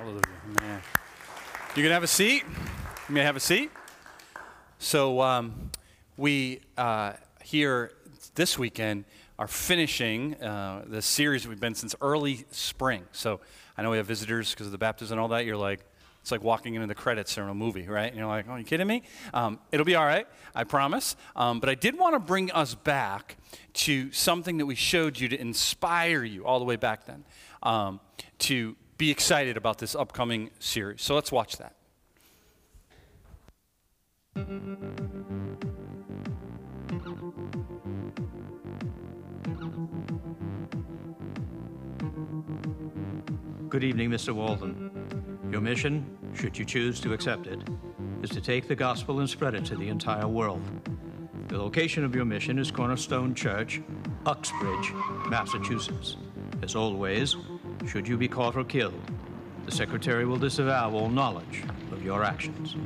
Hallelujah. Man. You can have a seat. You may have a seat. So, um, we uh, here this weekend are finishing uh, the series we've been since early spring. So, I know we have visitors because of the baptism and all that. You're like, it's like walking into the credits in a movie, right? And you're like, oh, are you kidding me? Um, it'll be all right, I promise. Um, but I did want to bring us back to something that we showed you to inspire you all the way back then um, to be excited about this upcoming series. So let's watch that. Good evening, Mr. Walden. Your mission, should you choose to accept it, is to take the gospel and spread it to the entire world. The location of your mission is Cornerstone Church, Uxbridge, Massachusetts. As always, should you be caught or killed, the Secretary will disavow all knowledge of your actions.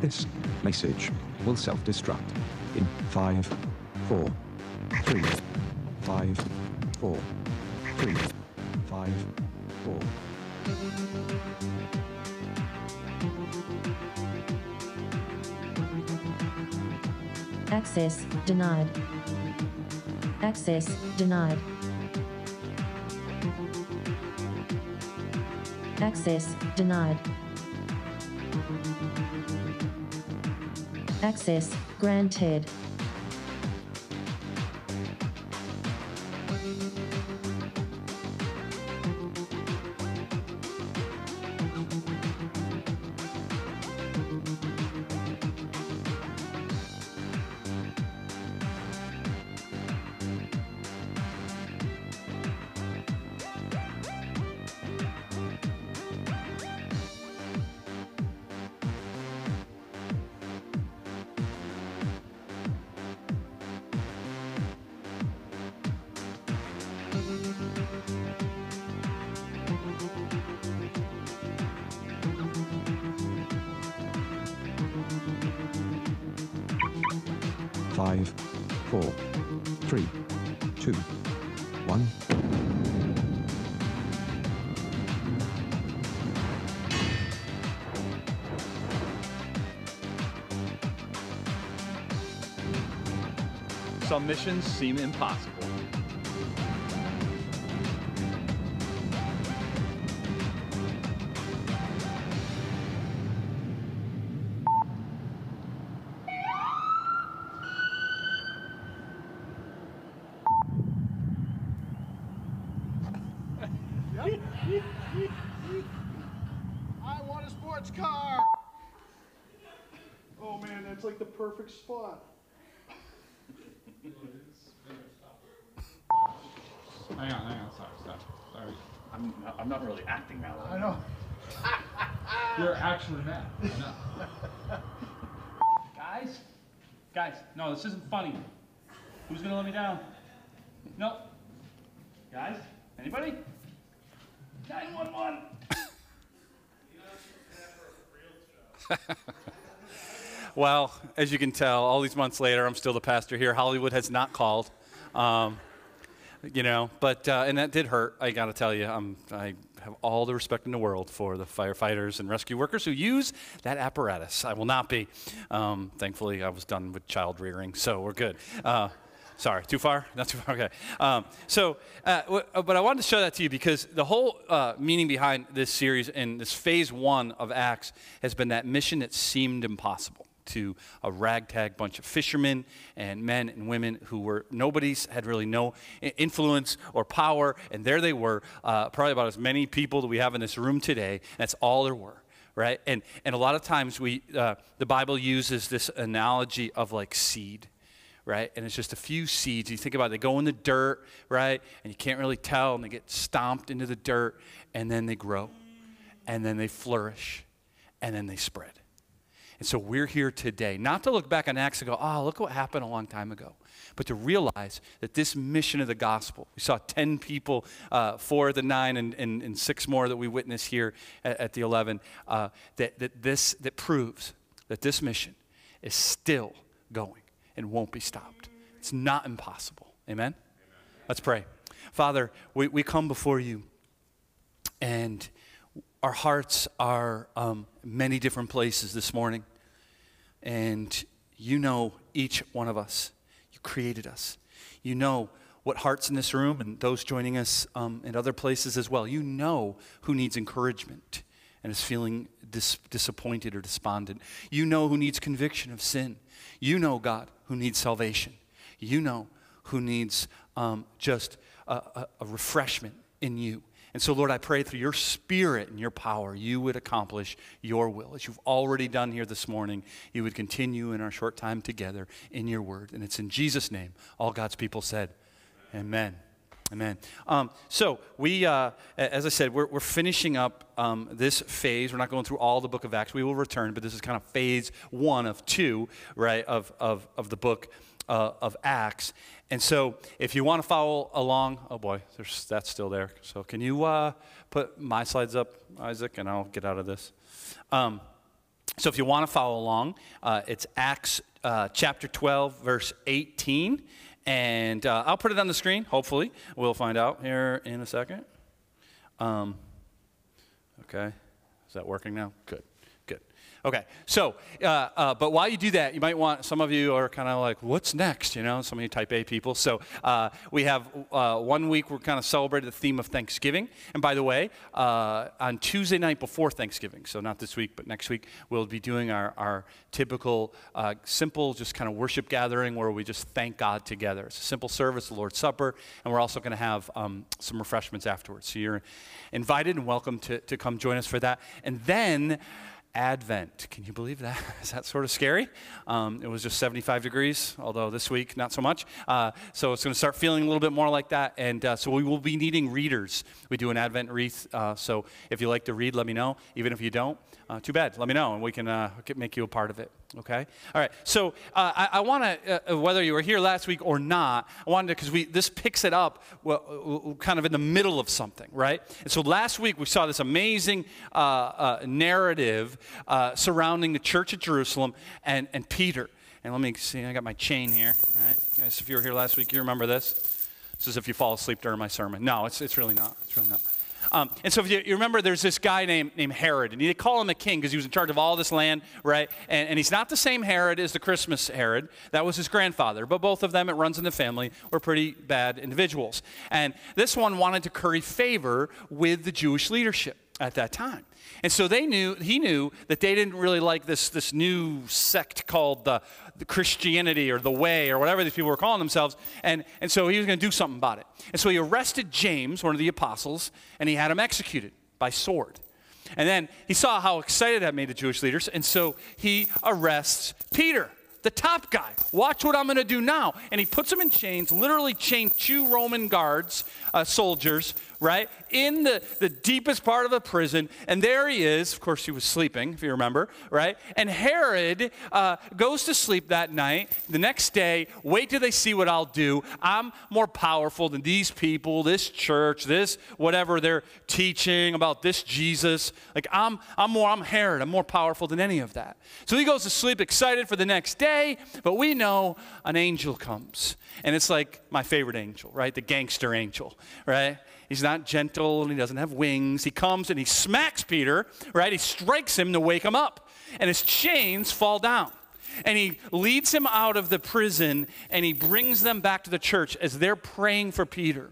This message will self-destruct in five, four, three, five, four, three, five, four. Access denied. Access denied. Access denied. Access granted. Five, four, three, two, one. Some missions seem impossible. This isn't funny. Who's gonna let me down? No. Guys? Anybody? 911! well, as you can tell, all these months later, I'm still the pastor here. Hollywood has not called. Um, you know, but, uh, and that did hurt, I gotta tell you. I'm, I have all the respect in the world for the firefighters and rescue workers who use that apparatus. I will not be. Um, thankfully, I was done with child rearing, so we're good. Uh, Sorry, too far? Not too far. Okay. Um, so, uh, w- uh, but I wanted to show that to you because the whole uh, meaning behind this series and this phase one of Acts has been that mission that seemed impossible to a ragtag bunch of fishermen and men and women who were nobody's had really no influence or power, and there they were, uh, probably about as many people that we have in this room today. That's all there were right? And, and a lot of times we, uh, the Bible uses this analogy of like seed, right? And it's just a few seeds. You think about it, they go in the dirt, right? And you can't really tell, and they get stomped into the dirt, and then they grow, and then they flourish, and then they spread. And so we're here today, not to look back on Acts and go, oh, look what happened a long time ago, but to realize that this mission of the gospel, we saw 10 people, uh, four of the nine and, and, and six more that we witnessed here at, at the 11, uh, that, that this, that proves that this mission is still going and won't be stopped. It's not impossible. Amen? Let's pray. Father, we, we come before you and our hearts are um, many different places this morning. And you know each one of us. You created us. You know what hearts in this room and those joining us um, in other places as well. You know who needs encouragement and is feeling dis- disappointed or despondent. You know who needs conviction of sin. You know, God, who needs salvation. You know who needs um, just a, a, a refreshment in you. And so, Lord, I pray through your spirit and your power, you would accomplish your will. As you've already done here this morning, you would continue in our short time together in your word. And it's in Jesus' name, all God's people said, Amen. Amen. Um, so, we, uh, as I said, we're, we're finishing up um, this phase. We're not going through all the book of Acts. We will return, but this is kind of phase one of two, right, of, of, of the book uh, of Acts. And so, if you want to follow along, oh boy, that's still there. So, can you uh, put my slides up, Isaac, and I'll get out of this? Um, so, if you want to follow along, uh, it's Acts uh, chapter 12, verse 18. And uh, I'll put it on the screen, hopefully. We'll find out here in a second. Um, okay. Is that working now? Good. Okay. So, uh, uh, but while you do that, you might want, some of you are kind of like, what's next? You know, some of you type A people. So, uh, we have uh, one week we're kind of celebrating the theme of Thanksgiving. And by the way, uh, on Tuesday night before Thanksgiving, so not this week, but next week, we'll be doing our, our typical, uh, simple, just kind of worship gathering where we just thank God together. It's a simple service, the Lord's Supper, and we're also going to have um, some refreshments afterwards. So, you're invited and welcome to, to come join us for that. And then, Advent. Can you believe that? Is that sort of scary? Um, it was just 75 degrees, although this week not so much. Uh, so it's going to start feeling a little bit more like that. And uh, so we will be needing readers. We do an Advent wreath. Uh, so if you like to read, let me know. Even if you don't, uh, too bad. Let me know, and we can uh, make you a part of it. Okay. All right. So uh, I, I want to, whether you were here last week or not, I wanted to because we this picks it up well, kind of in the middle of something, right? And so last week we saw this amazing narrative uh, surrounding the church at Jerusalem and, and Peter. And let me see, I got my chain here. All right? Guys, if you were here last week, you remember this. This is if you fall asleep during my sermon. No, it's, it's really not. It's really not. Um, and so if you, you, remember, there's this guy named, named Herod, and they call him a king because he was in charge of all this land, right? And, and he's not the same Herod as the Christmas Herod. That was his grandfather. But both of them, it runs in the family, were pretty bad individuals. And this one wanted to curry favor with the Jewish leadership at that time. And so they knew, he knew that they didn't really like this, this new sect called the, the Christianity or the Way or whatever these people were calling themselves. And, and so he was going to do something about it. And so he arrested James, one of the apostles, and he had him executed by sword. And then he saw how excited that made the Jewish leaders, and so he arrests Peter the top guy. Watch what I'm going to do now. And he puts him in chains, literally chained two Roman guards, uh, soldiers, right, in the, the deepest part of the prison. And there he is. Of course, he was sleeping, if you remember, right? And Herod uh, goes to sleep that night. The next day, wait till they see what I'll do. I'm more powerful than these people, this church, this whatever they're teaching about this Jesus. Like, I'm, I'm more, I'm Herod. I'm more powerful than any of that. So he goes to sleep excited for the next day, but we know an angel comes. And it's like my favorite angel, right? The gangster angel, right? He's not gentle and he doesn't have wings. He comes and he smacks Peter, right? He strikes him to wake him up. And his chains fall down. And he leads him out of the prison and he brings them back to the church as they're praying for Peter.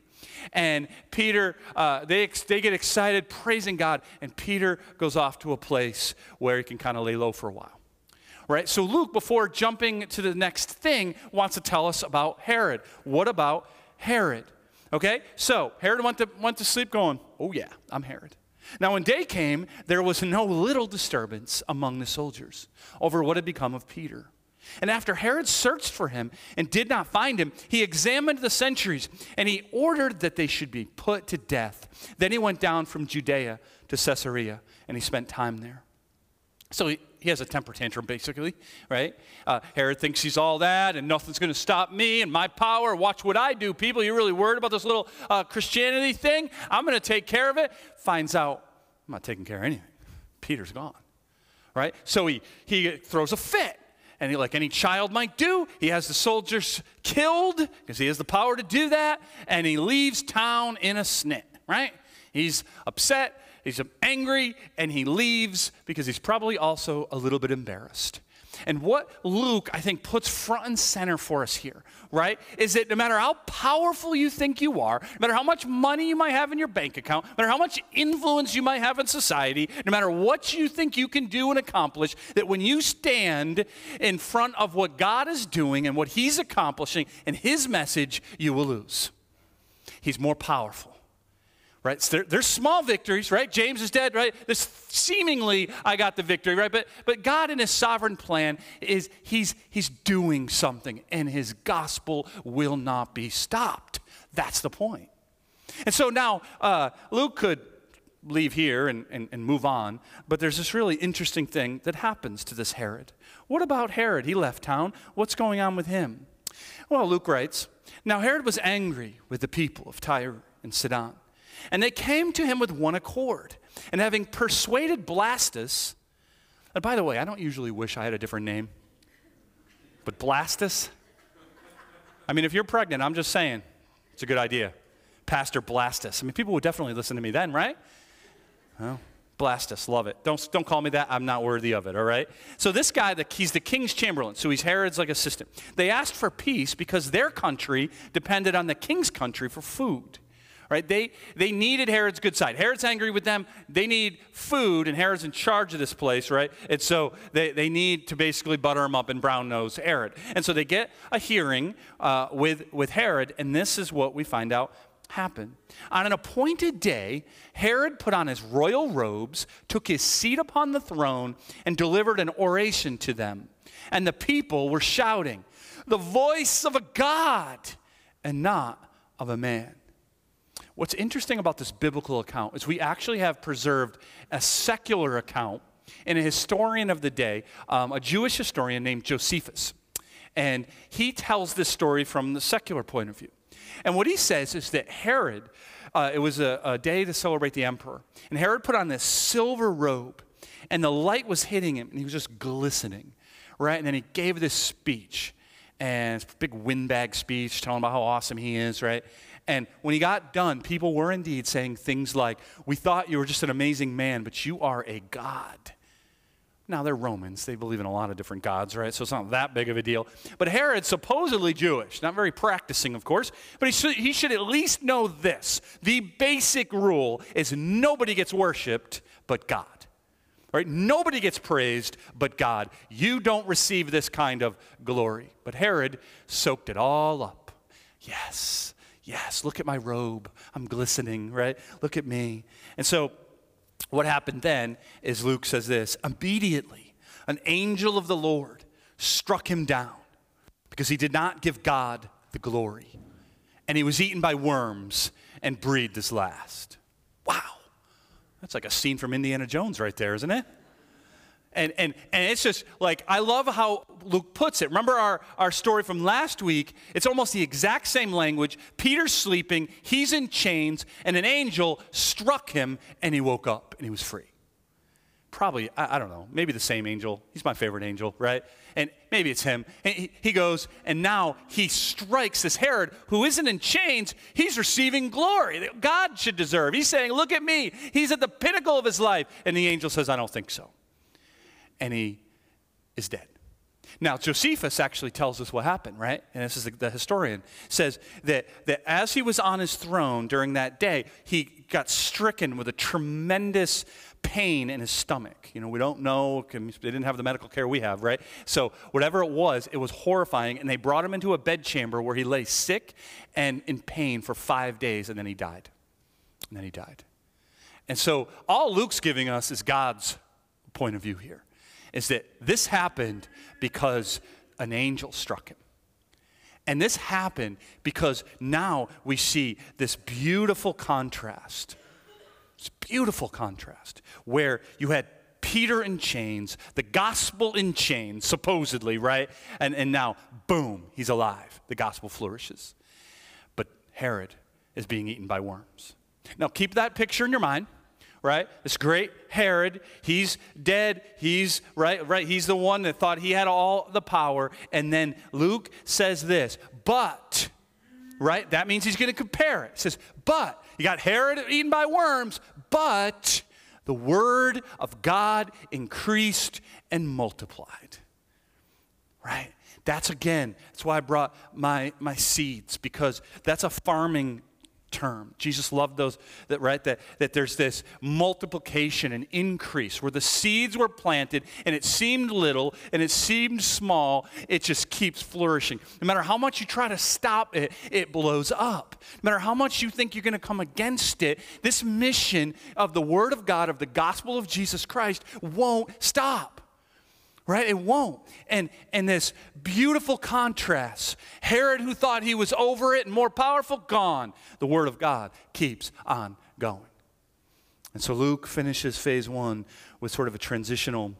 And Peter, uh, they, they get excited, praising God. And Peter goes off to a place where he can kind of lay low for a while. Right? So Luke, before jumping to the next thing, wants to tell us about Herod. What about Herod? Okay, so Herod went to, went to sleep going, Oh, yeah, I'm Herod. Now, when day came, there was no little disturbance among the soldiers over what had become of Peter. And after Herod searched for him and did not find him, he examined the sentries and he ordered that they should be put to death. Then he went down from Judea to Caesarea and he spent time there. So he, he has a temper tantrum, basically, right? Uh, Herod thinks he's all that, and nothing's going to stop me and my power. Watch what I do, people. You're really worried about this little uh, Christianity thing? I'm going to take care of it. Finds out I'm not taking care of anything. Peter's gone, right? So he, he throws a fit. And he, like any child might do, he has the soldiers killed because he has the power to do that. And he leaves town in a snit, right? He's upset he's angry, and he leaves because he's probably also a little bit embarrassed. And what Luke, I think, puts front and center for us here, right, is that no matter how powerful you think you are, no matter how much money you might have in your bank account, no matter how much influence you might have in society, no matter what you think you can do and accomplish, that when you stand in front of what God is doing and what He's accomplishing and His message, you will lose. He's more powerful right? So there, there's small victories, right? James is dead, right? This seemingly I got the victory, right? But but God in His sovereign plan is He's He's doing something, and His gospel will not be stopped. That's the point. And so now uh, Luke could leave here and, and, and move on, but there's this really interesting thing that happens to this Herod. What about Herod? He left town. What's going on with him? Well, Luke writes Now Herod was angry with the people of Tyre and Sidon and they came to him with one accord. And having persuaded Blastus, and by the way, I don't usually wish I had a different name, but Blastus? I mean, if you're pregnant, I'm just saying, it's a good idea. Pastor Blastus. I mean, people would definitely listen to me then, right? Well, Blastus, love it. Don't, don't call me that. I'm not worthy of it, all right? So this guy, the, he's the king's chamberlain, so he's Herod's like assistant. They asked for peace because their country depended on the king's country for food right? They, they needed Herod's good side. Herod's angry with them. They need food, and Herod's in charge of this place, right? And so they, they need to basically butter him up and brown nose Herod. And so they get a hearing uh, with, with Herod, and this is what we find out happened. On an appointed day, Herod put on his royal robes, took his seat upon the throne, and delivered an oration to them. And the people were shouting, The voice of a God and not of a man. What's interesting about this biblical account is we actually have preserved a secular account in a historian of the day, um, a Jewish historian named Josephus. And he tells this story from the secular point of view. And what he says is that Herod, uh, it was a, a day to celebrate the emperor, and Herod put on this silver robe, and the light was hitting him, and he was just glistening, right? And then he gave this speech, and it's a big windbag speech telling about how awesome he is, right? And when he got done, people were indeed saying things like, We thought you were just an amazing man, but you are a God. Now, they're Romans. They believe in a lot of different gods, right? So it's not that big of a deal. But Herod, supposedly Jewish, not very practicing, of course, but he should, he should at least know this. The basic rule is nobody gets worshiped but God. Right? Nobody gets praised but God. You don't receive this kind of glory. But Herod soaked it all up. Yes, Yes, look at my robe. I'm glistening, right? Look at me. And so, what happened then is Luke says this immediately, an angel of the Lord struck him down because he did not give God the glory. And he was eaten by worms and breathed his last. Wow. That's like a scene from Indiana Jones right there, isn't it? And, and, and it's just like, I love how Luke puts it. Remember our, our story from last week? It's almost the exact same language. Peter's sleeping, he's in chains, and an angel struck him, and he woke up and he was free. Probably, I, I don't know, maybe the same angel. He's my favorite angel, right? And maybe it's him. He, he goes, and now he strikes this Herod who isn't in chains. He's receiving glory that God should deserve. He's saying, Look at me. He's at the pinnacle of his life. And the angel says, I don't think so and he is dead. Now, Josephus actually tells us what happened, right? And this is the, the, historian, says that, that as he was on his throne during that day, he got stricken with a tremendous pain in his stomach. You know, we don't know, they didn't have the medical care we have, right? So, whatever it was, it was horrifying, and they brought him into a bedchamber where he lay sick and in pain for five days, and then he died. And then he died. And so, all Luke's giving us is God's point of view here is that this happened because an angel struck him. And this happened because now we see this beautiful contrast. This beautiful contrast where you had Peter in chains, the gospel in chains, supposedly, right? And, and now, boom, he's alive. The gospel flourishes. But Herod is being eaten by worms. Now, keep that picture in your mind right? This great Herod, he's dead. He's right, right. He's the one that thought he had all the power. And then Luke says this, but, right? That means he's going to compare it. He says, but you got Herod eaten by worms, but the word of God increased and multiplied. Right? That's again, that's why I brought my, my seeds, because that's a farming term. Jesus loved those that right that that there's this multiplication and increase where the seeds were planted and it seemed little and it seemed small, it just keeps flourishing. No matter how much you try to stop it, it blows up. No matter how much you think you're going to come against it, this mission of the word of God of the gospel of Jesus Christ won't stop right? It won't. And and this beautiful contrast herod who thought he was over it and more powerful gone. The word of god keeps on going. And so luke finishes phase one with sort of a transitional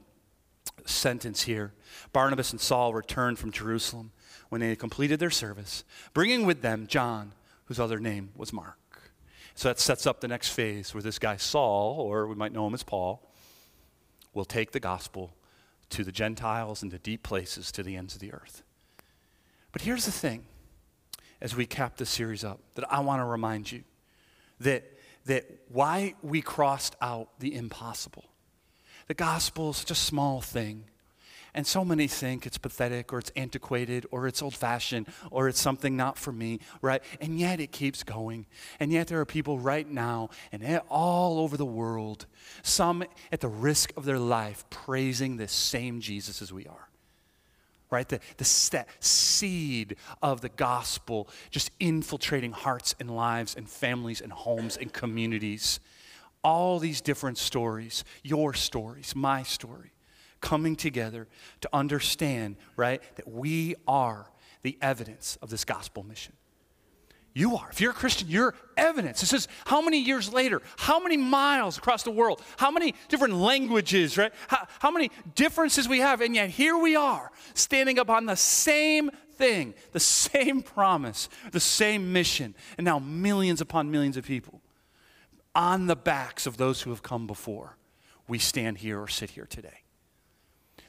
sentence here. Barnabas and saul returned from jerusalem when they had completed their service bringing with them john whose other name was mark. So that sets up the next phase where this guy saul or we might know him as paul will take the gospel to the Gentiles and to deep places to the ends of the earth. But here's the thing as we cap this series up that I want to remind you that, that why we crossed out the impossible. The gospel is such a small thing. And so many think it's pathetic or it's antiquated or it's old fashioned or it's something not for me, right? And yet it keeps going. And yet there are people right now and all over the world, some at the risk of their life, praising this same Jesus as we are. Right? The, the seed of the gospel just infiltrating hearts and lives and families and homes and communities. All these different stories, your stories, my story coming together to understand, right, that we are the evidence of this gospel mission. You are. If you're a Christian, you're evidence. It says how many years later, how many miles across the world, how many different languages, right? How, how many differences we have, and yet here we are standing up on the same thing, the same promise, the same mission, and now millions upon millions of people on the backs of those who have come before. We stand here or sit here today.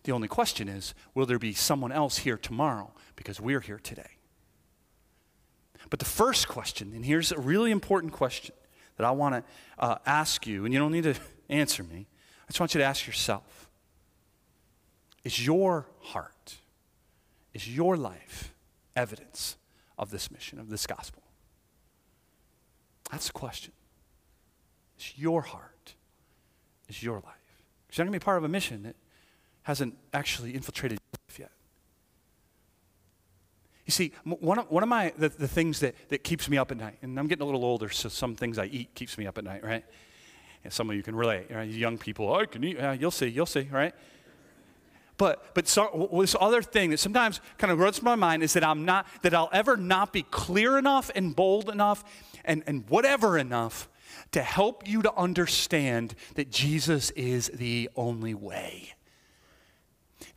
The only question is will there be someone else here tomorrow because we're here today? But the first question, and here's a really important question that I want to uh, ask you, and you don't need to answer me. I just want you to ask yourself Is your heart, is your life evidence of this mission, of this gospel? That's the question. Is your heart, is your life? Because you're going to be part of a mission that hasn't actually infiltrated your life yet. You see, one of, one of my, the, the things that, that keeps me up at night, and I'm getting a little older, so some things I eat keeps me up at night, right? And some of you can relate, right? Young people, oh, I can eat, yeah, you'll see, you'll see, right? But, but so, this other thing that sometimes kind of runs my mind is that I'm not, that I'll ever not be clear enough and bold enough and, and whatever enough to help you to understand that Jesus is the only way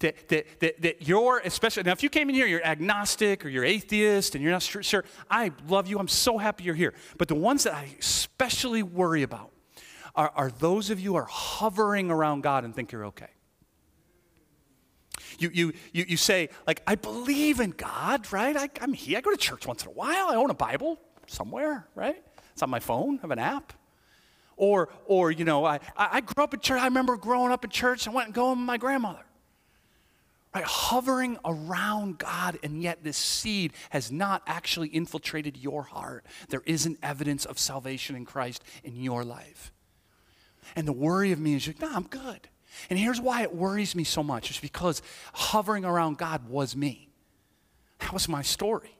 that, that, that, that you're, especially, now if you came in here, you're agnostic or you're atheist and you're not sure, sure, I love you. I'm so happy you're here. But the ones that I especially worry about are, are those of you who are hovering around God and think you're okay. You, you, you, you say, like, I believe in God, right? I, I'm here. I go to church once in a while. I own a Bible somewhere, right? It's on my phone. I have an app. Or, or you know, I, I grew up in church. I remember growing up in church. I went and going with my grandmother right? Hovering around God, and yet this seed has not actually infiltrated your heart. There isn't evidence of salvation in Christ in your life. And the worry of me is, like, no, I'm good. And here's why it worries me so much. It's because hovering around God was me. That was my story.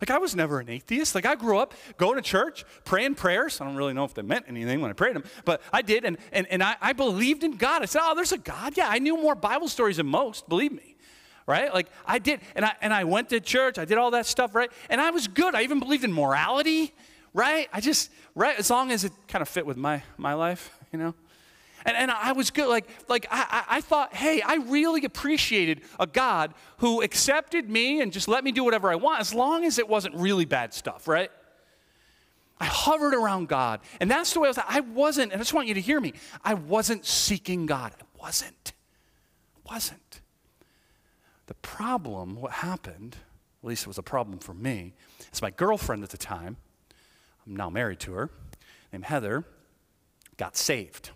Like, I was never an atheist. Like, I grew up going to church, praying prayers. I don't really know if they meant anything when I prayed them, but I did. And, and, and I, I believed in God. I said, Oh, there's a God. Yeah, I knew more Bible stories than most, believe me. Right? Like, I did. And I, and I went to church. I did all that stuff, right? And I was good. I even believed in morality, right? I just, right? As long as it kind of fit with my, my life, you know? And, and I was good. Like, like I, I thought, hey, I really appreciated a God who accepted me and just let me do whatever I want as long as it wasn't really bad stuff, right? I hovered around God. And that's the way I was. I wasn't, and I just want you to hear me, I wasn't seeking God. I wasn't. I wasn't. The problem, what happened, at least it was a problem for me, is my girlfriend at the time, I'm now married to her, named Heather, got saved.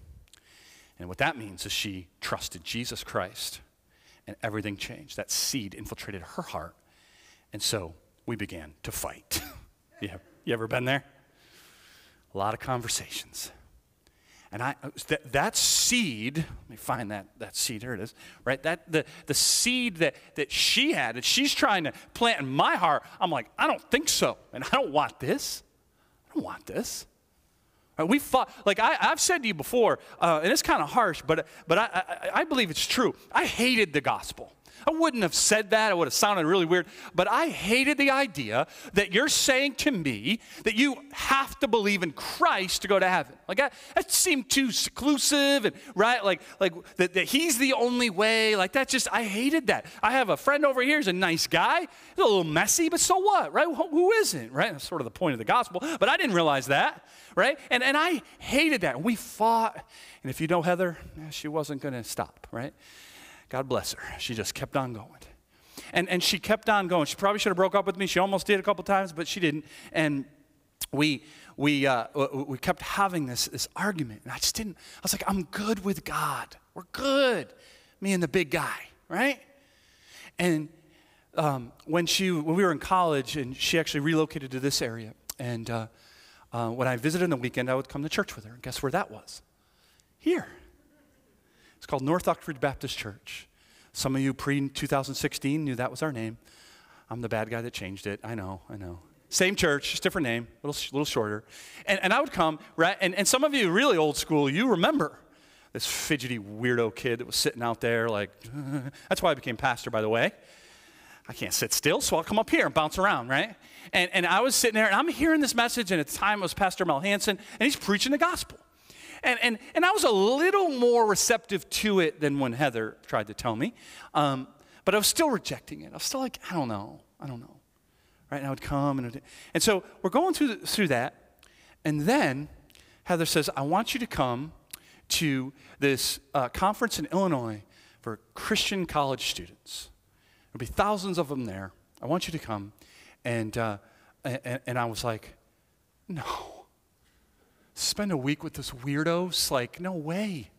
And what that means is she trusted Jesus Christ and everything changed. That seed infiltrated her heart. And so we began to fight. yeah. You ever been there? A lot of conversations. And I, uh, that, that seed, let me find that, that seed, here it is, right? That, the, the seed that, that she had, that she's trying to plant in my heart, I'm like, I don't think so. And I don't want this. I don't want this. Right, we fought, like I, have said to you before, uh, and it's kind of harsh, but, but I, I, I believe it's true. I hated the gospel. I wouldn't have said that. It would have sounded really weird. But I hated the idea that you're saying to me that you have to believe in Christ to go to heaven. Like, that seemed too seclusive and, right? Like, like that, that he's the only way. Like, that just, I hated that. I have a friend over here, he's a nice guy. He's a little messy, but so what, right? Who isn't, right? That's sort of the point of the gospel. But I didn't realize that right? And, and I hated that. We fought. And if you know Heather, eh, she wasn't going to stop, right? God bless her. She just kept on going. And, and she kept on going. She probably should have broke up with me. She almost did a couple times, but she didn't. And we, we, uh, we kept having this, this argument. And I just didn't, I was like, I'm good with God. We're good. Me and the big guy, right? And um, when, she, when we were in college, and she actually relocated to this area, and uh, uh, when I visited on the weekend, I would come to church with her. And guess where that was? Here. Called North Oxford Baptist Church. Some of you pre 2016 knew that was our name. I'm the bad guy that changed it. I know, I know. Same church, just different name, a little, little shorter. And, and I would come, right? And, and some of you really old school, you remember this fidgety weirdo kid that was sitting out there, like, that's why I became pastor, by the way. I can't sit still, so I'll come up here and bounce around, right? And, and I was sitting there and I'm hearing this message, and at the time it was Pastor Mel Hanson, and he's preaching the gospel. And, and, and I was a little more receptive to it than when Heather tried to tell me. Um, but I was still rejecting it. I was still like, I don't know. I don't know. Right? And I would come. And, and so we're going through, the, through that. And then Heather says, I want you to come to this uh, conference in Illinois for Christian college students. There'll be thousands of them there. I want you to come. And, uh, and, and I was like, no. Spend a week with this weirdos? Like, no way.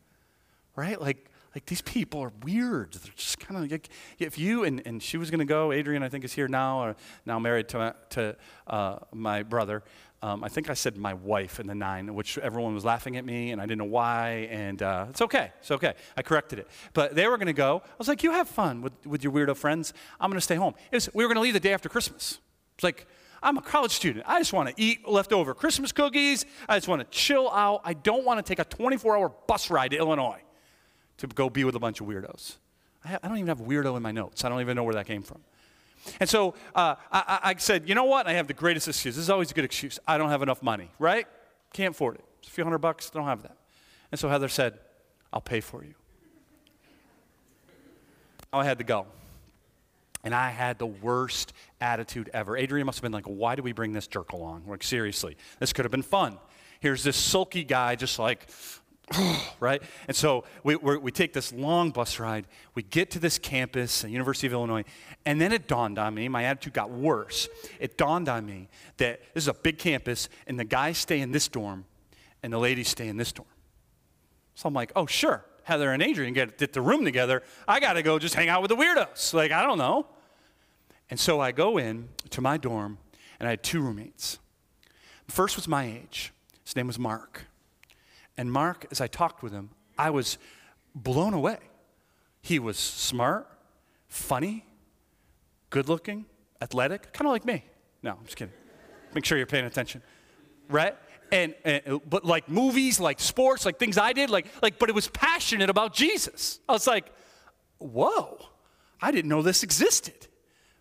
Right? Like, like these people are weird. They're just kind of like, if you and, and she was going to go, Adrian, I think is here now, or now married to, to uh, my brother. Um, I think I said my wife in the nine, which everyone was laughing at me, and I didn't know why, and uh, it's okay. It's okay. I corrected it. But they were going to go. I was like, you have fun with, with your weirdo friends. I'm going to stay home. Was, we were going to leave the day after Christmas. It's like, I'm a college student. I just want to eat leftover Christmas cookies. I just want to chill out. I don't want to take a 24 hour bus ride to Illinois to go be with a bunch of weirdos. I, don't even have weirdo in my notes. I don't even know where that came from. And so uh, I, I, said, you know what? I have the greatest excuse. This is always a good excuse. I don't have enough money, right? Can't afford it. It's a few hundred bucks, don't have that. And so Heather said, I'll pay for you. I had to go. And I had the worst attitude ever. Adrian must have been like, why do we bring this jerk along? Like, seriously, this could have been fun. Here's this sulky guy just like, right? And so we, we take this long bus ride. We get to this campus, the University of Illinois, and then it dawned on me, my attitude got worse. It dawned on me that this is a big campus, and the guys stay in this dorm, and the ladies stay in this dorm. So I'm like, oh, sure. Heather and Adrian get, get the room together. I got to go just hang out with the weirdos. Like, I don't know. And so I go in to my dorm, and I had two roommates. The first was my age. His name was Mark. And Mark, as I talked with him, I was blown away. He was smart, funny, good looking, athletic, kind of like me. No, I'm just kidding. Make sure you're paying attention. Right? And, and, uh, but like movies, like sports, like things I did, like like but it was passionate about Jesus. I was like, "Whoa. I didn't know this existed."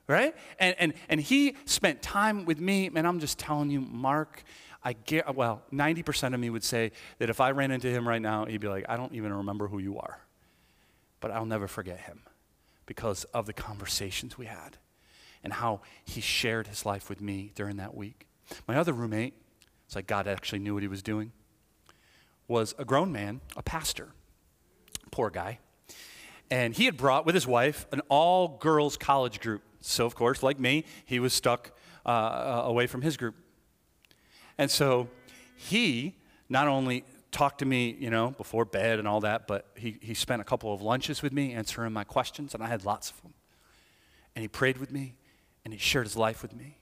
Right? And and and he spent time with me, and I'm just telling you, Mark I get, well, 90% of me would say that if I ran into him right now, he'd be like, I don't even remember who you are. But I'll never forget him because of the conversations we had and how he shared his life with me during that week. My other roommate, it's like God actually knew what he was doing, was a grown man, a pastor. Poor guy. And he had brought with his wife an all girls college group. So, of course, like me, he was stuck uh, away from his group. And so he not only talked to me, you know, before bed and all that, but he, he spent a couple of lunches with me answering my questions, and I had lots of them. And he prayed with me, and he shared his life with me.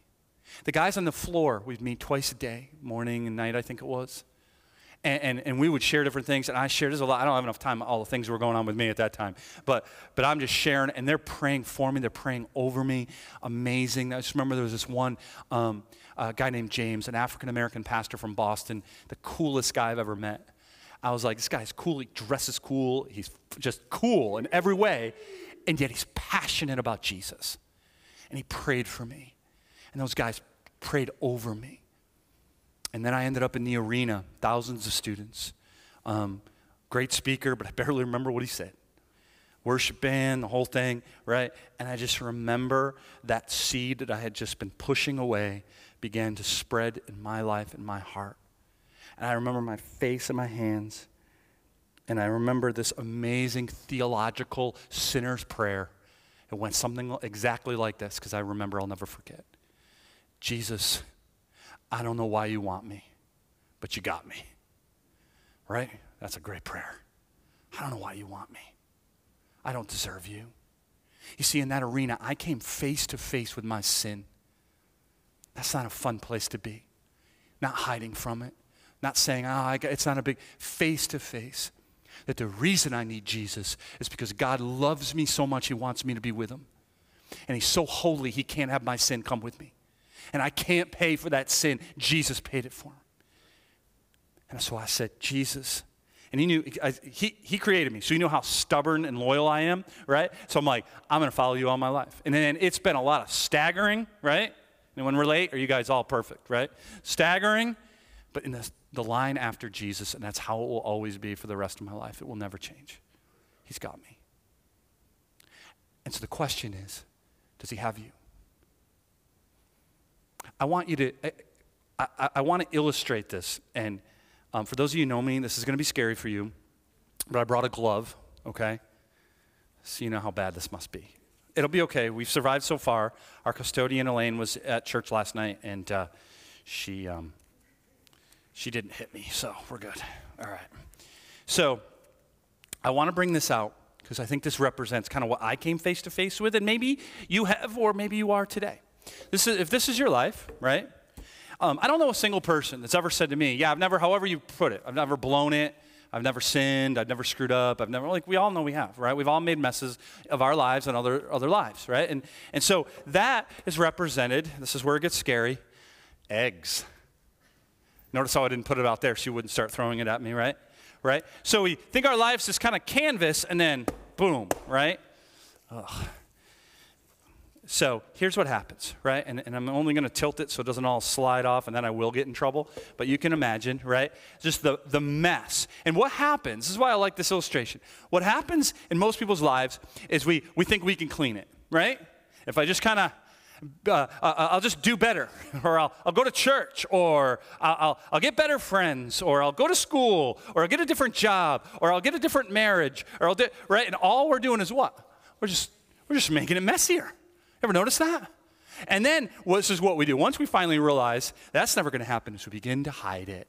The guys on the floor we'd meet twice a day, morning and night, I think it was. And, and, and, we would share different things, and I shared, there's a lot, I don't have enough time, all the things were going on with me at that time, but, but I'm just sharing, and they're praying for me, they're praying over me, amazing. I just remember there was this one um, guy named James, an African-American pastor from Boston, the coolest guy I've ever met. I was like, this guy's cool, he dresses cool, he's just cool in every way, and yet he's passionate about Jesus. And he prayed for me, and those guys prayed over me. And then I ended up in the arena, thousands of students. Um, great speaker, but I barely remember what he said. Worship band, the whole thing, right? And I just remember that seed that I had just been pushing away began to spread in my life, in my heart. And I remember my face and my hands. And I remember this amazing theological sinner's prayer. It went something exactly like this because I remember I'll never forget. Jesus, I don't know why you want me, but you got me. Right? That's a great prayer. I don't know why you want me. I don't deserve you. You see, in that arena, I came face to face with my sin. That's not a fun place to be. Not hiding from it, not saying, oh, it's not a big face to face. That the reason I need Jesus is because God loves me so much, He wants me to be with Him. And He's so holy, He can't have my sin come with me and I can't pay for that sin. Jesus paid it for me. And so I said, Jesus. And he knew, I, he, he created me, so he knew how stubborn and loyal I am, right? So I'm like, I'm going to follow you all my life. And then it's been a lot of staggering, right? Anyone relate? Are you guys all perfect, right? Staggering, but in the, the line after Jesus, and that's how it will always be for the rest of my life. It will never change. He's got me. And so the question is, does he have you? I want you to, I, I, I want to illustrate this. And um, for those of you who know me, this is going to be scary for you, but I brought a glove, okay? So you know how bad this must be. It'll be okay. We've survived so far. Our custodian, Elaine, was at church last night, and uh, she, um, she didn't hit me, so we're good. All right. So I want to bring this out because I think this represents kind of what I came face to face with, and maybe you have, or maybe you are today. This is, if this is your life, right? Um, I don't know a single person that's ever said to me, yeah, I've never, however you put it, I've never blown it, I've never sinned, I've never screwed up, I've never, like, we all know we have, right? We've all made messes of our lives and other, other lives, right? And, and so that is represented, this is where it gets scary, eggs. Notice how I didn't put it out there you wouldn't start throwing it at me, right? Right? So we think our lives is kind of canvas and then boom, right? Ugh. So here's what happens, right? And, and I'm only going to tilt it so it doesn't all slide off and then I will get in trouble. But you can imagine, right? Just the, the mess. And what happens, this is why I like this illustration. What happens in most people's lives is we, we think we can clean it, right? If I just kind of uh, uh, uh, I'll just do better, or I'll, I'll go to church, or I'll, I'll, I'll, get better friends, or I'll go to school, or I'll get a different job, or I'll get a different marriage, or I'll do, right? And all we're doing is what? We're just, we're just making it messier. Ever notice that? And then well, this is what we do. Once we finally realize that's never going to happen, is we begin to hide it.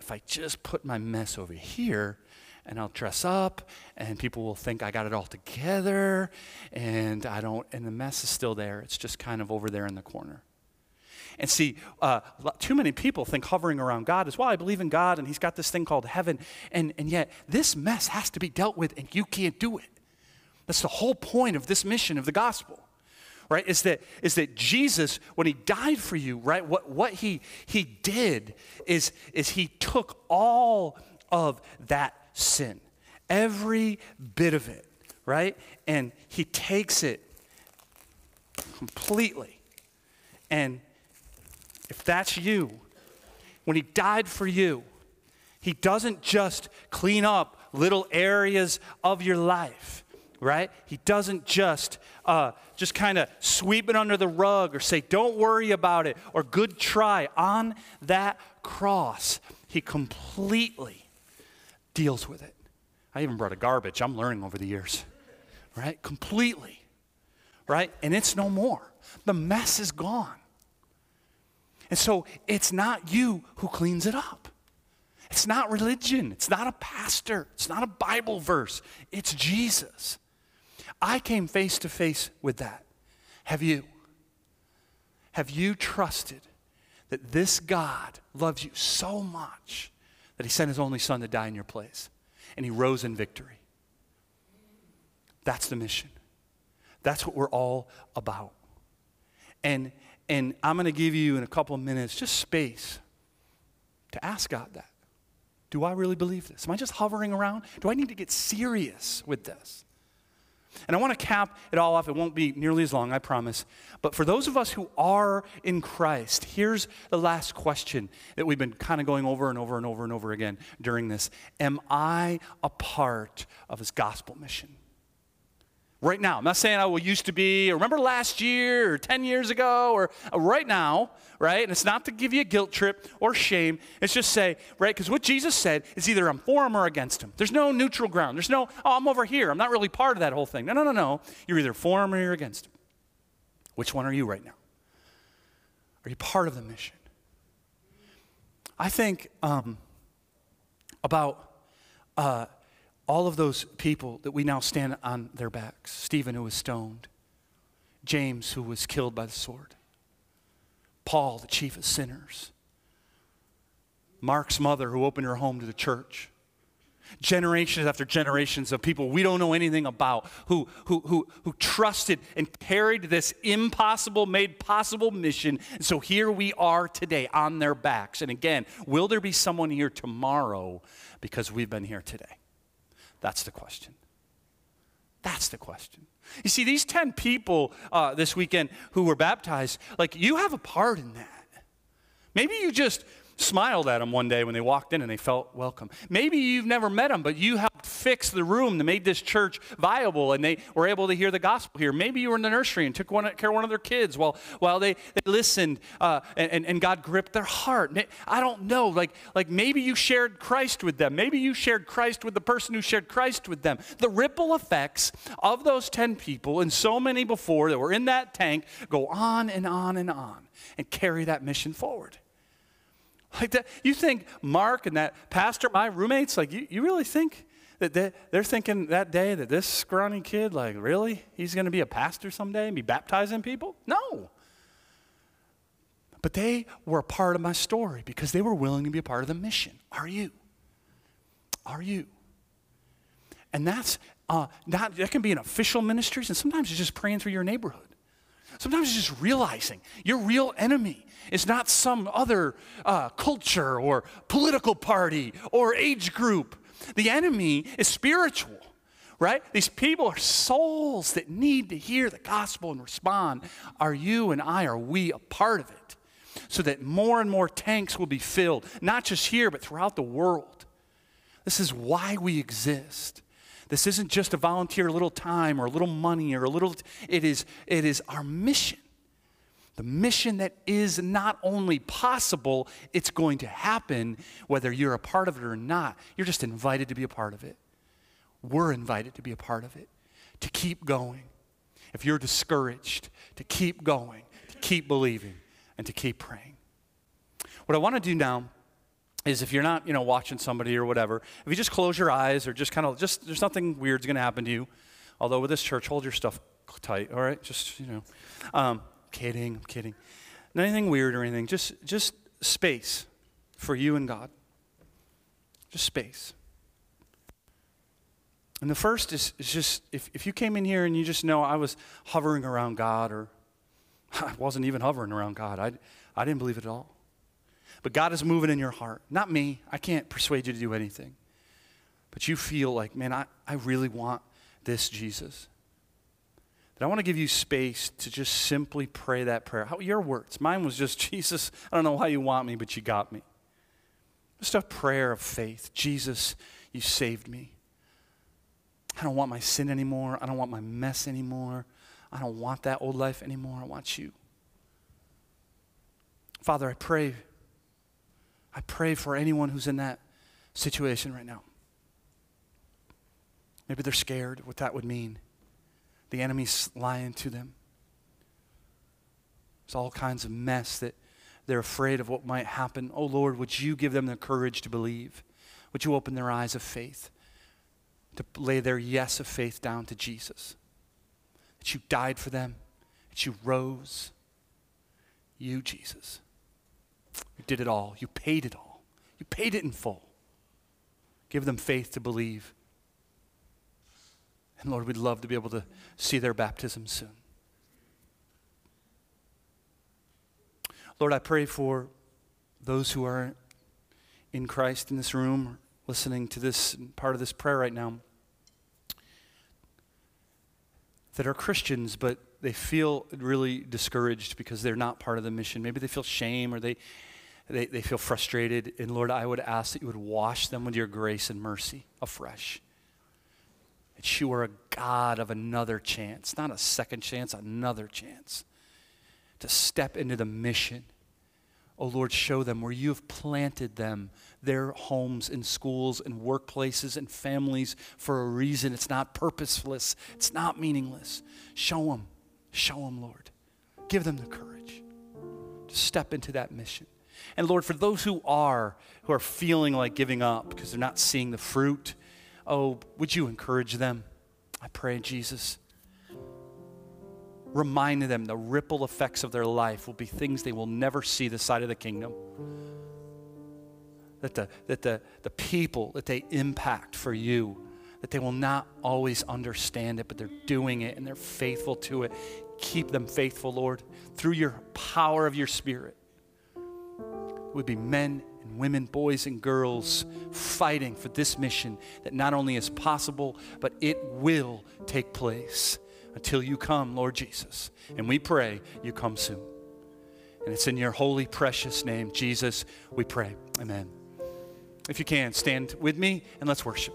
If I just put my mess over here, and I'll dress up, and people will think I got it all together, and I don't, and the mess is still there. It's just kind of over there in the corner. And see, uh, too many people think hovering around God is, well, I believe in God, and He's got this thing called heaven, and, and yet this mess has to be dealt with, and you can't do it. That's the whole point of this mission of the gospel right, is that, is that Jesus, when he died for you, right, what, what he, he did is, is he took all of that sin, every bit of it, right, and he takes it completely. And if that's you, when he died for you, he doesn't just clean up little areas of your life right? He doesn't just uh, just kind of sweep it under the rug or say, "Don't worry about it" or "Good try." On that cross, he completely deals with it. I even brought a garbage. I'm learning over the years, right? Completely, right? And it's no more. The mess is gone. And so it's not you who cleans it up. It's not religion. It's not a pastor. It's not a Bible verse. It's Jesus. I came face to face with that. Have you? Have you trusted that this God loves you so much that he sent his only son to die in your place and he rose in victory? That's the mission. That's what we're all about. And, and I'm going to give you in a couple of minutes just space to ask God that. Do I really believe this? Am I just hovering around? Do I need to get serious with this? And I want to cap it all off. It won't be nearly as long, I promise. But for those of us who are in Christ, here's the last question that we've been kind of going over and over and over and over again during this Am I a part of his gospel mission? Right now. I'm not saying I will used to be, or remember last year, or 10 years ago, or uh, right now, right? And it's not to give you a guilt trip or shame. It's just say, right? Because what Jesus said is either I'm for him or against him. There's no neutral ground. There's no, oh, I'm over here. I'm not really part of that whole thing. No, no, no, no. You're either for him or you're against him. Which one are you right now? Are you part of the mission? I think um, about. Uh, all of those people that we now stand on their backs Stephen, who was stoned, James, who was killed by the sword, Paul, the chief of sinners, Mark's mother, who opened her home to the church. Generations after generations of people we don't know anything about who, who, who, who trusted and carried this impossible, made possible mission. And so here we are today on their backs. And again, will there be someone here tomorrow because we've been here today? That's the question. That's the question. You see, these 10 people uh, this weekend who were baptized, like, you have a part in that. Maybe you just smiled at them one day when they walked in and they felt welcome. Maybe you've never met them, but you helped fix the room that made this church viable and they were able to hear the gospel here. Maybe you were in the nursery and took one, care of one of their kids while, while they, they listened uh, and, and God gripped their heart. I don't know. Like, like maybe you shared Christ with them. Maybe you shared Christ with the person who shared Christ with them. The ripple effects of those 10 people and so many before that were in that tank go on and on and on and carry that mission forward. Like that, you think Mark and that pastor, my roommates, like you, you really think that they, they're thinking that day that this scrawny kid, like really, he's going to be a pastor someday and be baptizing people? No. But they were a part of my story because they were willing to be a part of the mission. Are you? Are you? And that's uh, not, that can be in official ministries, and sometimes it's just praying through your neighborhood. Sometimes it's just realizing your real enemy is not some other uh, culture or political party or age group. The enemy is spiritual, right? These people are souls that need to hear the gospel and respond. Are you and I, are we a part of it? So that more and more tanks will be filled, not just here, but throughout the world. This is why we exist. This isn't just a volunteer little time or a little money or a little, it is, it is our mission. The mission that is not only possible, it's going to happen whether you're a part of it or not. You're just invited to be a part of it. We're invited to be a part of it, to keep going. If you're discouraged, to keep going, to keep believing, and to keep praying. What I want to do now is if you're not, you know, watching somebody or whatever, if you just close your eyes or just kind of just there's nothing weird's going to happen to you. Although with this church, hold your stuff tight. All right, just you know, um, kidding, I'm kidding. Not anything weird or anything. Just just space for you and God. Just space. And the first is, is just if, if you came in here and you just know I was hovering around God or I wasn't even hovering around God, I, I didn't believe it at all. But God is moving in your heart. Not me. I can't persuade you to do anything. But you feel like, man, I, I really want this Jesus. That I want to give you space to just simply pray that prayer. How, your words. Mine was just, Jesus, I don't know why you want me, but you got me. Just a prayer of faith. Jesus, you saved me. I don't want my sin anymore. I don't want my mess anymore. I don't want that old life anymore. I want you. Father, I pray I pray for anyone who's in that situation right now. Maybe they're scared what that would mean. The enemy's lying to them. There's all kinds of mess that they're afraid of what might happen. Oh Lord, would you give them the courage to believe? Would you open their eyes of faith to lay their yes of faith down to Jesus? That you died for them, that you rose. You, Jesus. You did it all. You paid it all. You paid it in full. Give them faith to believe. And Lord, we'd love to be able to see their baptism soon. Lord, I pray for those who are in Christ in this room, listening to this part of this prayer right now, that are Christians, but they feel really discouraged because they're not part of the mission. Maybe they feel shame or they, they, they feel frustrated. And Lord, I would ask that you would wash them with your grace and mercy afresh. That you are a God of another chance, not a second chance, another chance to step into the mission. Oh Lord, show them where you have planted them, their homes and schools and workplaces and families for a reason. It's not purposeless, it's not meaningless. Show them, show them, Lord. Give them the courage to step into that mission. And Lord, for those who are, who are feeling like giving up because they're not seeing the fruit, oh, would you encourage them? I pray, Jesus Remind them the ripple effects of their life will be things they will never see the side of the kingdom. That the, that the, the people that they impact for you, that they will not always understand it, but they're doing it and they're faithful to it. Keep them faithful, Lord, through your power of your Spirit. It would be men and women, boys and girls fighting for this mission that not only is possible, but it will take place until you come, Lord Jesus. And we pray you come soon. And it's in your holy, precious name, Jesus, we pray. Amen. If you can, stand with me and let's worship.